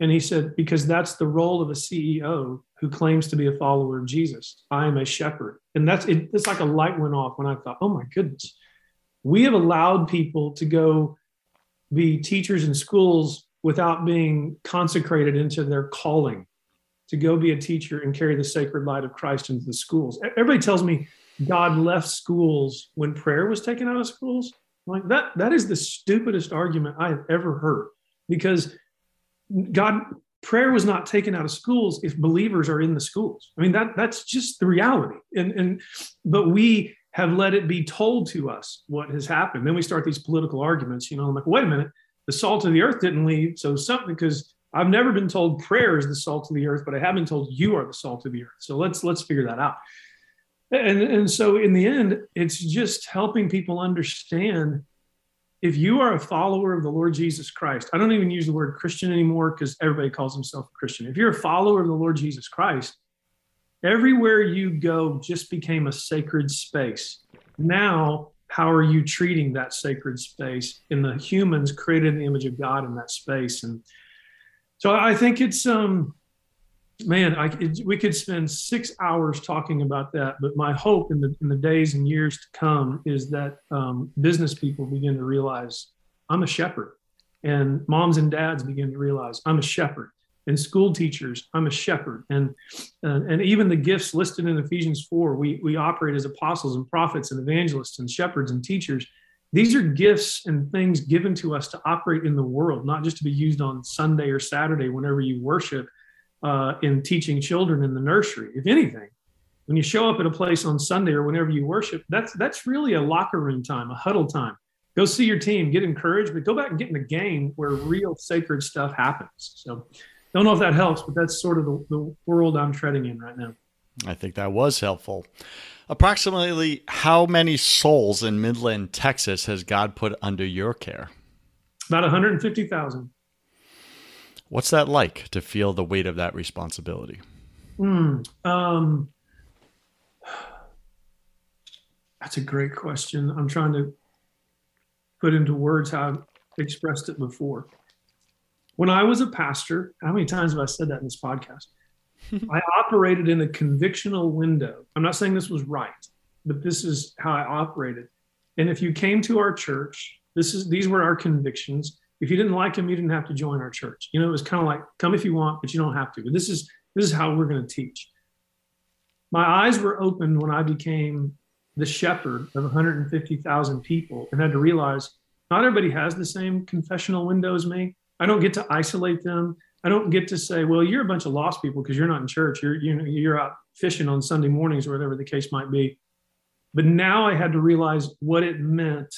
And he said, Because that's the role of a CEO who claims to be a follower of Jesus. I am a shepherd. And that's it, it's like a light went off when I thought, Oh my goodness. We have allowed people to go be teachers in schools without being consecrated into their calling to go be a teacher and carry the sacred light of Christ into the schools. Everybody tells me God left schools when prayer was taken out of schools. I'm like that, that is the stupidest argument I have ever heard because God prayer was not taken out of schools if believers are in the schools. I mean, that that's just the reality. And and but we have let it be told to us what has happened. Then we start these political arguments. You know, I'm like, wait a minute, the salt of the earth didn't leave, so something because I've never been told prayer is the salt of the earth, but I have been told you are the salt of the earth. So let's let's figure that out. And and so in the end, it's just helping people understand if you are a follower of the Lord Jesus Christ. I don't even use the word Christian anymore because everybody calls himself a Christian. If you're a follower of the Lord Jesus Christ, everywhere you go just became a sacred space. Now, how are you treating that sacred space in the humans created in the image of God in that space? And so I think it's um, man, I, it, we could spend six hours talking about that. But my hope in the in the days and years to come is that um, business people begin to realize I'm a shepherd, and moms and dads begin to realize I'm a shepherd, and school teachers I'm a shepherd, and uh, and even the gifts listed in Ephesians four, we we operate as apostles and prophets and evangelists and shepherds and teachers these are gifts and things given to us to operate in the world, not just to be used on Sunday or Saturday whenever you worship uh, in teaching children in the nursery. If anything, when you show up at a place on Sunday or whenever you worship, that's that's really a locker room time, a huddle time. Go see your team, get encouraged, but go back and get in the game where real sacred stuff happens. So, don't know if that helps, but that's sort of the, the world I'm treading in right now. I think that was helpful. Approximately how many souls in Midland, Texas has God put under your care? About 150,000. What's that like to feel the weight of that responsibility? Mm, um, that's a great question. I'm trying to put into words how I've expressed it before. When I was a pastor, how many times have I said that in this podcast? I operated in a convictional window. I'm not saying this was right, but this is how I operated. And if you came to our church, this is these were our convictions. If you didn't like them, you didn't have to join our church. You know, it was kind of like come if you want, but you don't have to. But this is this is how we're going to teach. My eyes were opened when I became the shepherd of 150,000 people and had to realize not everybody has the same confessional window as me. I don't get to isolate them. I don't get to say, well, you're a bunch of lost people because you're not in church. You're you know you're out fishing on Sunday mornings or whatever the case might be. But now I had to realize what it meant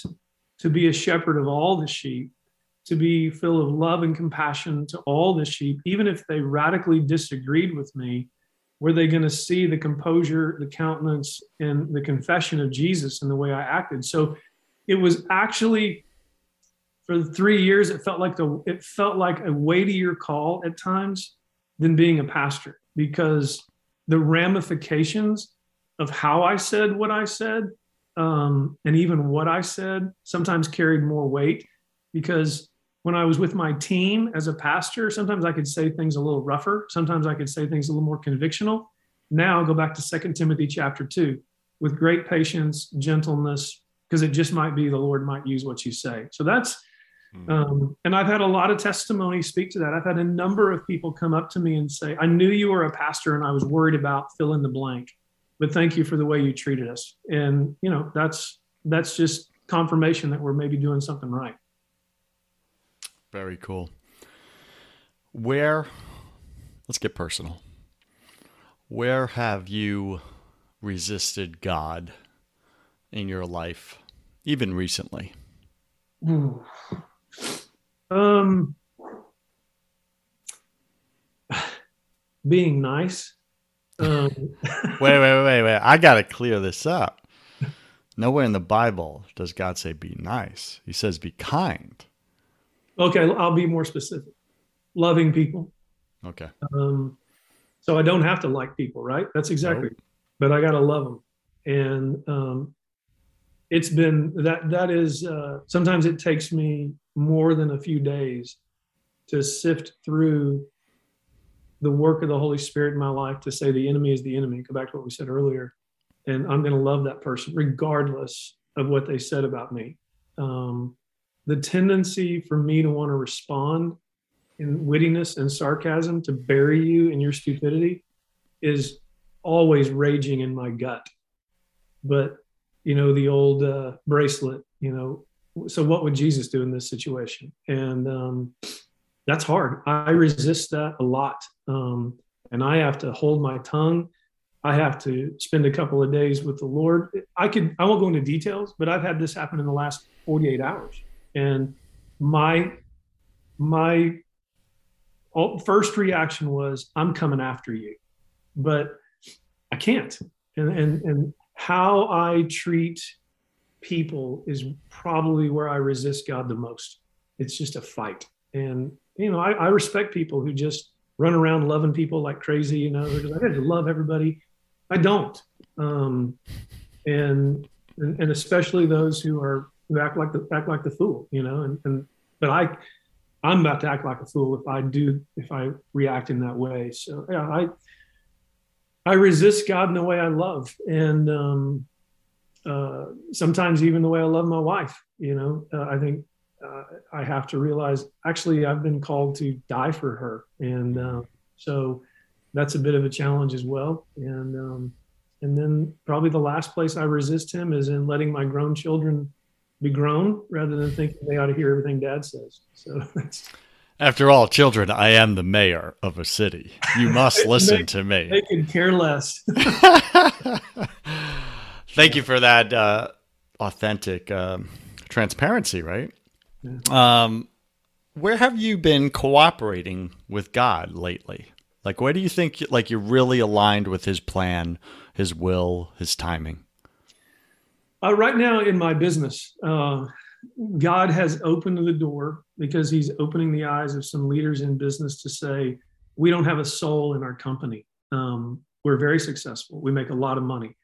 to be a shepherd of all the sheep, to be full of love and compassion to all the sheep, even if they radically disagreed with me. Were they going to see the composure, the countenance, and the confession of Jesus in the way I acted? So it was actually for three years, it felt like the it felt like a weightier call at times than being a pastor because the ramifications of how I said what I said um, and even what I said sometimes carried more weight because when I was with my team as a pastor, sometimes I could say things a little rougher. Sometimes I could say things a little more convictional. Now I'll go back to Second Timothy chapter 2 with great patience, gentleness, because it just might be the Lord might use what you say. So that's. Um, and I've had a lot of testimony speak to that. I've had a number of people come up to me and say, I knew you were a pastor and I was worried about fill in the blank, but thank you for the way you treated us. And, you know, that's, that's just confirmation that we're maybe doing something right. Very cool. Where, let's get personal. Where have you resisted God in your life, even recently? Um, being nice. Um. wait, wait, wait, wait. I got to clear this up. Nowhere in the Bible does God say be nice. He says be kind. Okay, I'll be more specific. Loving people. Okay. Um, so I don't have to like people, right? That's exactly. Nope. But I got to love them, and um, it's been that. That is uh, sometimes it takes me more than a few days to sift through the work of the Holy Spirit in my life to say the enemy is the enemy. Go back to what we said earlier, and I'm going to love that person regardless of what they said about me. Um, the tendency for me to want to respond in wittiness and sarcasm to bury you in your stupidity is always raging in my gut. But, you know, the old uh, bracelet, you know, so what would Jesus do in this situation? And um, that's hard. I resist that a lot. Um, and I have to hold my tongue. I have to spend a couple of days with the Lord. I could, I won't go into details, but I've had this happen in the last 48 hours and my my first reaction was i'm coming after you but i can't and and and how i treat people is probably where i resist god the most it's just a fight and you know i, I respect people who just run around loving people like crazy you know because i to love everybody i don't um, and, and and especially those who are who act like the act like the fool, you know. And, and but I, I'm about to act like a fool if I do if I react in that way. So yeah, I I resist God in the way I love, and um, uh, sometimes even the way I love my wife. You know, uh, I think uh, I have to realize actually I've been called to die for her, and uh, so that's a bit of a challenge as well. And um, and then probably the last place I resist him is in letting my grown children be grown rather than thinking they ought to hear everything dad says. So After all, children, I am the mayor of a city. You must listen they, to me. They can care less. Thank you for that uh, authentic um, transparency, right? Um, where have you been cooperating with God lately? Like, where do you think like you're really aligned with His plan, His will, His timing? Uh, right now in my business, uh, God has opened the door because He's opening the eyes of some leaders in business to say, we don't have a soul in our company. Um, we're very successful. We make a lot of money,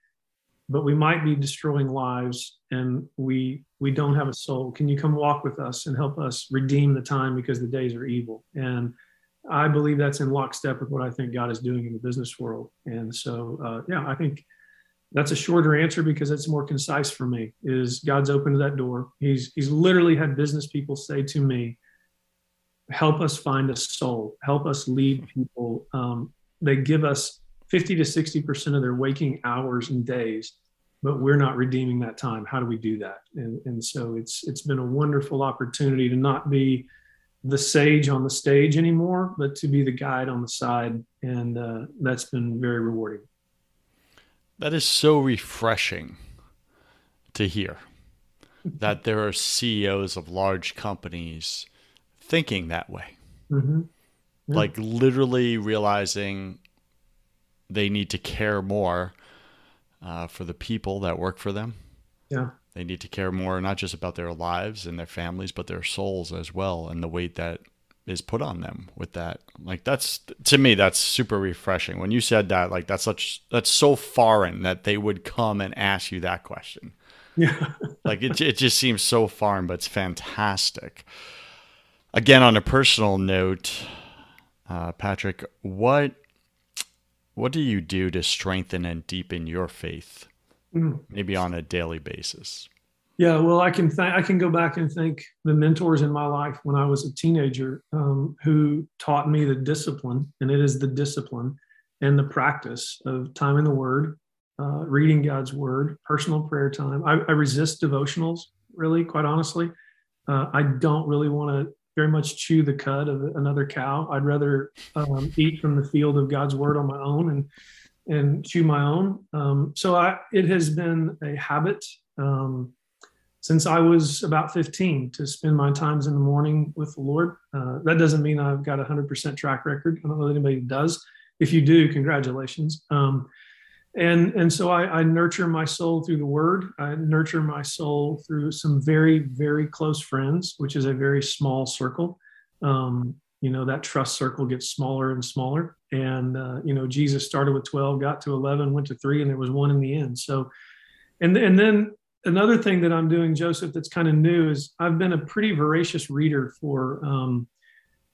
but we might be destroying lives, and we we don't have a soul. Can you come walk with us and help us redeem the time because the days are evil? And I believe that's in lockstep with what I think God is doing in the business world. And so, uh, yeah, I think that's a shorter answer because it's more concise for me is god's opened that door. He's he's literally had business people say to me help us find a soul. Help us lead people. Um, they give us 50 to 60% of their waking hours and days but we're not redeeming that time. How do we do that? And, and so it's it's been a wonderful opportunity to not be the sage on the stage anymore but to be the guide on the side. And uh, that's been very rewarding that is so refreshing to hear that there are CEOs of large companies thinking that way. Mm-hmm. Yeah. Like literally realizing they need to care more uh, for the people that work for them. Yeah. They need to care more, not just about their lives and their families, but their souls as well, and the weight that is put on them with that. Like that's to me that's super refreshing. When you said that, like that's such that's so foreign that they would come and ask you that question. Yeah. like it, it just seems so foreign, but it's fantastic. Again, on a personal note, uh, Patrick, what what do you do to strengthen and deepen your faith, mm. maybe on a daily basis? Yeah, well, I can th- I can go back and thank the mentors in my life when I was a teenager um, who taught me the discipline, and it is the discipline and the practice of time in the Word, uh, reading God's Word, personal prayer time. I, I resist devotionals, really, quite honestly. Uh, I don't really want to very much chew the cud of another cow. I'd rather um, eat from the field of God's Word on my own and and chew my own. Um, so I, it has been a habit. Um, since I was about 15 to spend my times in the morning with the Lord. Uh, that doesn't mean I've got a 100% track record. I don't know that anybody does. If you do, congratulations. Um, and and so I, I, nurture my soul through the Word. I nurture my soul through some very very close friends, which is a very small circle. Um, you know that trust circle gets smaller and smaller. And uh, you know Jesus started with 12, got to 11, went to three, and there was one in the end. So and and then another thing that I'm doing, Joseph, that's kind of new is I've been a pretty voracious reader for um,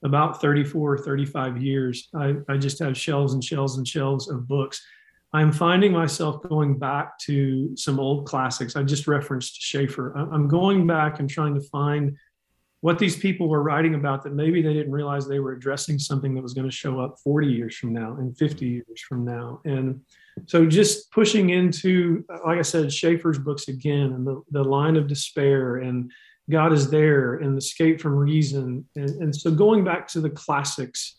about 34, 35 years. I, I just have shelves and shelves and shelves of books. I'm finding myself going back to some old classics. I just referenced Schaeffer. I'm going back and trying to find what these people were writing about that maybe they didn't realize they were addressing something that was going to show up 40 years from now and 50 years from now. And so just pushing into, like I said, Schaeffer's books again, and the, the line of despair, and God is there, and escape from reason. And, and so going back to the classics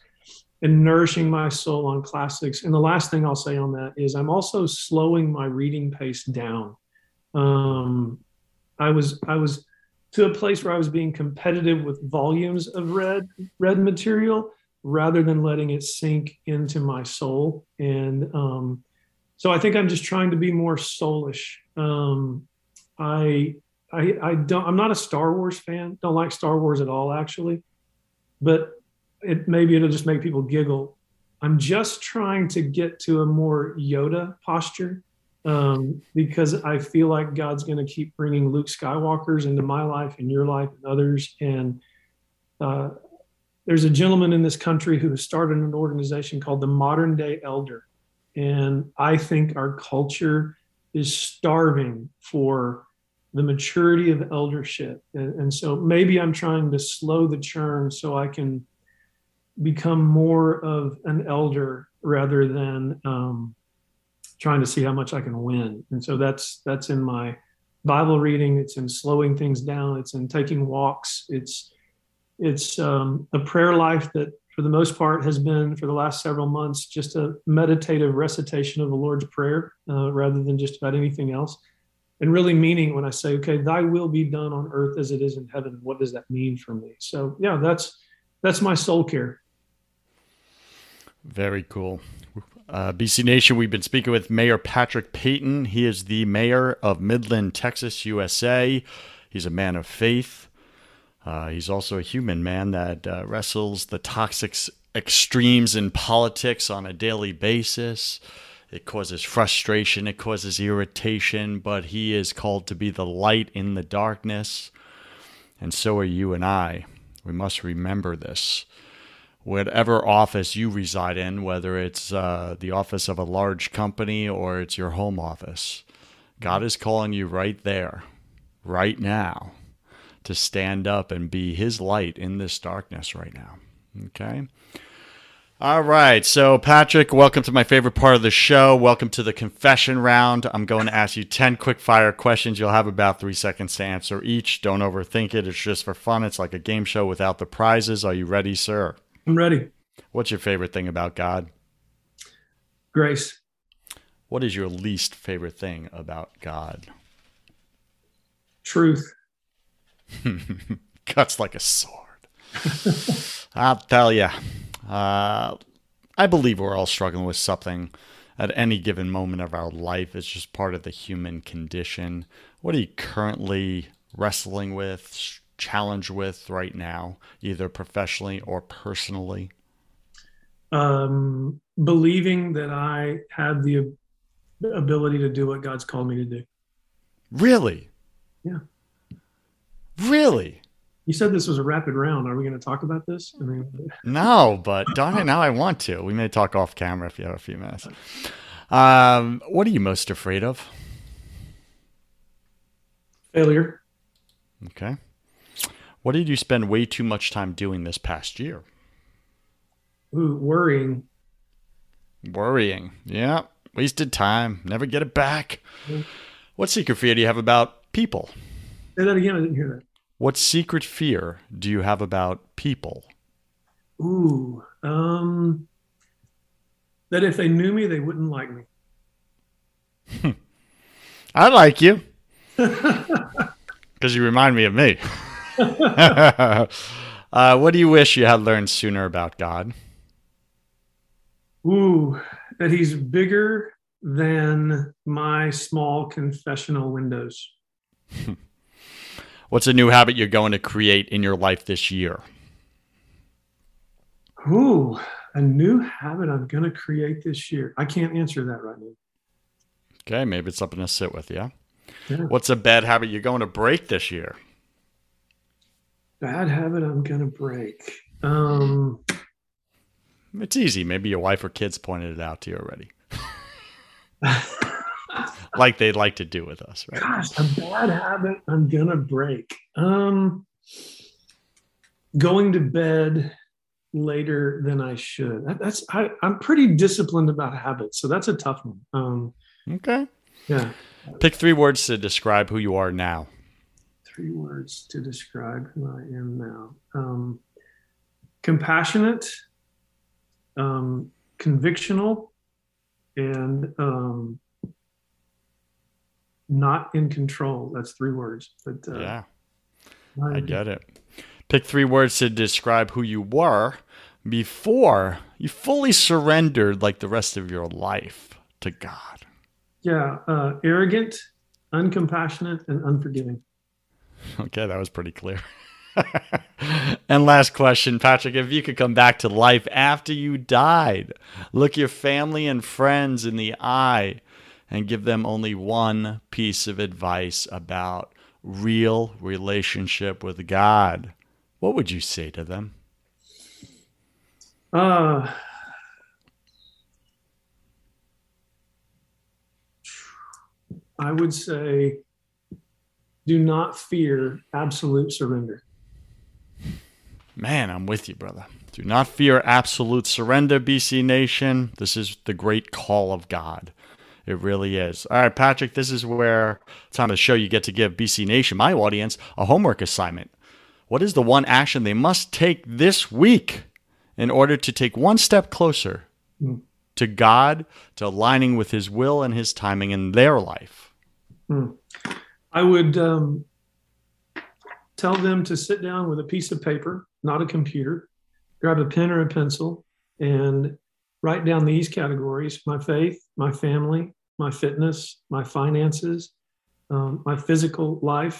and nourishing my soul on classics. And the last thing I'll say on that is I'm also slowing my reading pace down. Um, I was, I was, to a place where I was being competitive with volumes of read read material rather than letting it sink into my soul. And um, so I think I'm just trying to be more soulish. Um, I, I, I don't. I'm not a Star Wars fan. Don't like Star Wars at all, actually. But it maybe it'll just make people giggle. I'm just trying to get to a more Yoda posture um, because I feel like God's going to keep bringing Luke Skywalker's into my life and your life and others. And uh, there's a gentleman in this country who started an organization called the Modern Day Elder, and I think our culture is starving for the maturity of eldership. And, and, so maybe I'm trying to slow the churn so I can become more of an elder rather than um, trying to see how much I can win. And so that's that's in my Bible reading. It's in slowing things down. It's in taking walks. It's it's um, a prayer life that for the most part, has been for the last several months just a meditative recitation of the Lord's Prayer uh, rather than just about anything else. And really meaning when I say, okay, thy will be done on earth as it is in heaven, what does that mean for me? So, yeah, that's that's my soul care. Very cool. Uh, BC Nation, we've been speaking with Mayor Patrick Payton. He is the mayor of Midland, Texas, USA. He's a man of faith. Uh, he's also a human man that uh, wrestles the toxic extremes in politics on a daily basis. It causes frustration, it causes irritation, but he is called to be the light in the darkness. And so are you and I. We must remember this. Whatever office you reside in, whether it's uh, the office of a large company or it's your home office, God is calling you right there, right now to stand up and be his light in this darkness right now. Okay. All right. So, Patrick, welcome to my favorite part of the show. Welcome to the confession round. I'm going to ask you 10 quick fire questions. You'll have about three seconds to answer each. Don't overthink it. It's just for fun. It's like a game show without the prizes. Are you ready, sir? I'm ready. What's your favorite thing about God? Grace. What is your least favorite thing about God? Truth. Cuts like a sword. I'll tell you, uh, I believe we're all struggling with something at any given moment of our life. It's just part of the human condition. What are you currently wrestling with, challenged with right now, either professionally or personally? Um, believing that I have the ability to do what God's called me to do. Really? Yeah. Really? You said this was a rapid round. Are we going to talk about this? I mean, No, but darn it, now I want to. We may talk off camera if you have a few minutes. Um, what are you most afraid of? failure. Okay. What did you spend way too much time doing this past year? Ooh, worrying. Worrying. Yeah. Wasted time. Never get it back. What secret fear do you have about people? Say that again. I didn't hear that. What secret fear do you have about people? Ooh, um, that if they knew me, they wouldn't like me. I like you because you remind me of me. uh, what do you wish you had learned sooner about God? Ooh, that he's bigger than my small confessional windows. What's a new habit you're going to create in your life this year? Ooh, a new habit I'm going to create this year. I can't answer that right now. Okay, maybe it's something to sit with, yeah? Yeah. What's a bad habit you're going to break this year? Bad habit I'm going to break. Um, It's easy. Maybe your wife or kids pointed it out to you already, like they'd like to do with us, right? gosh, a bad habit I'm going to break. Um, going to bed later than I should. That, that's I, I'm pretty disciplined about habits, so that's a tough one. Um, Okay. yeah, Pick three words to describe who you are now. three words to describe who I am now. Um, compassionate, um, convictional, and um, not in control. That's three words. But uh, Yeah, I get it. Pick three words to describe who you were before you fully surrendered, like the rest of your life, to God. Yeah, uh, arrogant, uncompassionate, and unforgiving. Okay, that was pretty clear. and last question, Patrick, if you could come back to life after you died, look your family and friends in the eye and give them only one piece of advice about real relationship with God, what would you say to them? Uh, I would say do not fear absolute surrender. Man, I'm with you, brother. Do not fear absolute surrender, BC Nation. This is the great call of God. It really is. All right, Patrick, this is where time of the show you get to give BC Nation, my audience, a homework assignment. What is the one action they must take this week in order to take one step closer Hmm. to God, to aligning with His will and His timing in their life? I would um, tell them to sit down with a piece of paper, not a computer, grab a pen or a pencil, and write down these categories my faith, my family, my fitness, my finances, um, my physical life.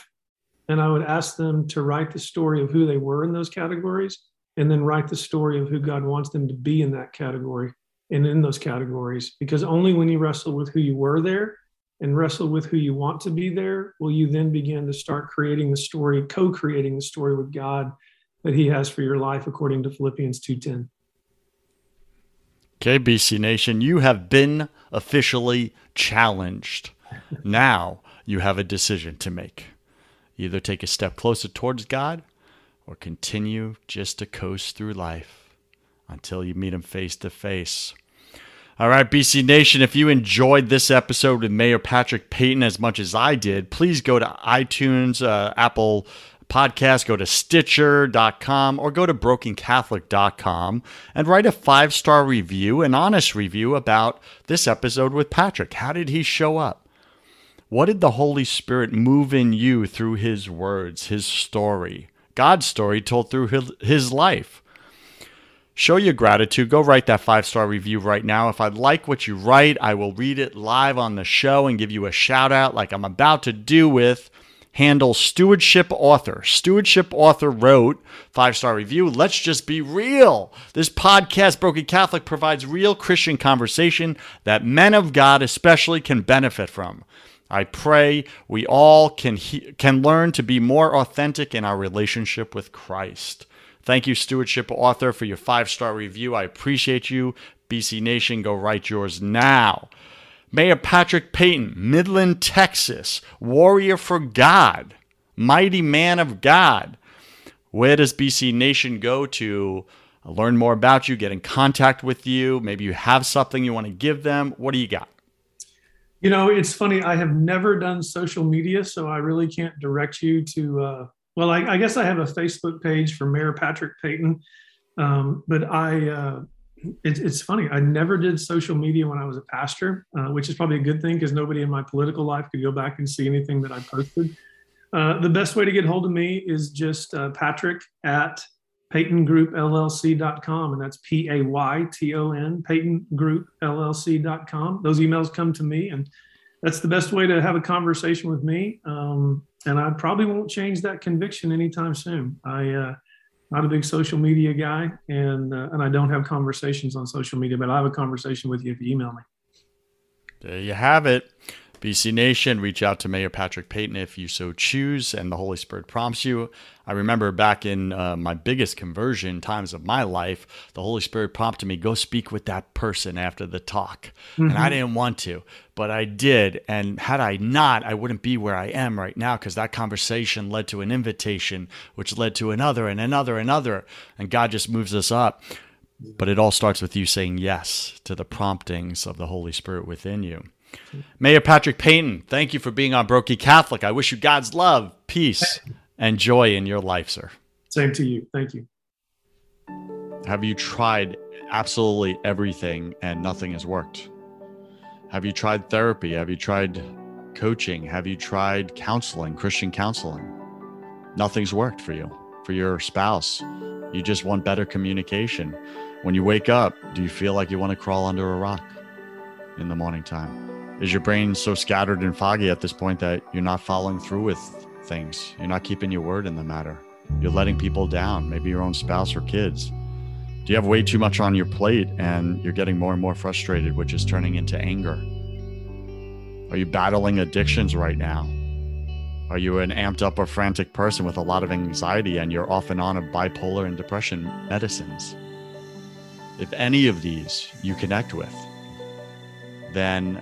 And I would ask them to write the story of who they were in those categories and then write the story of who God wants them to be in that category and in those categories. Because only when you wrestle with who you were there and wrestle with who you want to be there, will you then begin to start creating the story, co-creating the story with God that He has for your life, according to Philippians two ten. Okay, BC Nation, you have been officially challenged. Now you have a decision to make. Either take a step closer towards God or continue just to coast through life until you meet Him face to face. All right, BC Nation, if you enjoyed this episode with Mayor Patrick Payton as much as I did, please go to iTunes, uh, Apple Podcast, go to Stitcher.com or go to BrokenCatholic.com and write a five star review, an honest review about this episode with Patrick. How did he show up? What did the Holy Spirit move in you through his words, his story, God's story told through his, life? Show your gratitude. Go write that five star review right now. If I like what you write, I will read it live on the show and give you a shout out like I'm about to do with handle Stewardship Author. Stewardship Author wrote five star review. Let's just be real. This podcast, Broken Catholic, provides real Christian conversation that men of God especially can benefit from. I pray we all can he- can learn to be more authentic in our relationship with Christ. Thank you, Stewardship Author, for your five star review. I appreciate you. BC Nation, go write yours now. Mayor Patrick Payton, Midland, Texas, warrior for God, mighty man of God. Where does BC Nation go to learn more about you, get in contact with you? Maybe you have something you want to give them. What do you got? You know, it's funny. I have never done social media, so I really can't direct you to. Uh, well, I, I, guess I have a Facebook page for Mayor Patrick Payton, um, but I. Uh, it, it's funny. I never did social media when I was a pastor, uh, which is probably a good thing because nobody in my political life could go back and see anything that I posted. Uh, the best way to get hold of me is just uh, Patrick at PaytonGroupLLC.com, and that's P A Y T O N, PaytonGroupLLC.com. Those emails come to me, and that's the best way to have a conversation with me. Um, and I probably won't change that conviction anytime soon. I uh, not a big social media guy, and uh, and I don't have conversations on social media, but I have a conversation with you if you email me. There you have it. BC Nation, reach out to Mayor Patrick Payton if you so choose and the Holy Spirit prompts you. I remember back in uh, my biggest conversion times of my life, the Holy Spirit prompted me, go speak with that person after the talk. Mm-hmm. And I mm-hmm. didn't want to, but I did. And had I not, I wouldn't be where I am right now because that conversation led to an invitation, which led to another and another and another. And God just moves us up. But it all starts with you saying yes to the promptings of the Holy Spirit within you. Mayor Patrick Payton, thank you for being on Broken Catholic. I wish you God's love, peace, and joy in your life, sir. Same to you. Thank you. Have you tried absolutely everything and nothing has worked? Have you tried therapy? Have you tried coaching? Have you tried counseling, Christian counseling? Nothing's worked for you, for your spouse. You just want better communication. When you wake up, do you feel like you want to crawl under a rock in the morning time? Is your brain so scattered and foggy at this point that you're not following through with things? You're not keeping your word in the matter. You're letting people down, maybe your own spouse or kids. Do you have way too much on your plate and you're getting more and more frustrated, which is turning into anger? Are you battling addictions right now? Are you an amped up or frantic person with a lot of anxiety and you're off and on of bipolar and depression medicines? If any of these you connect with, then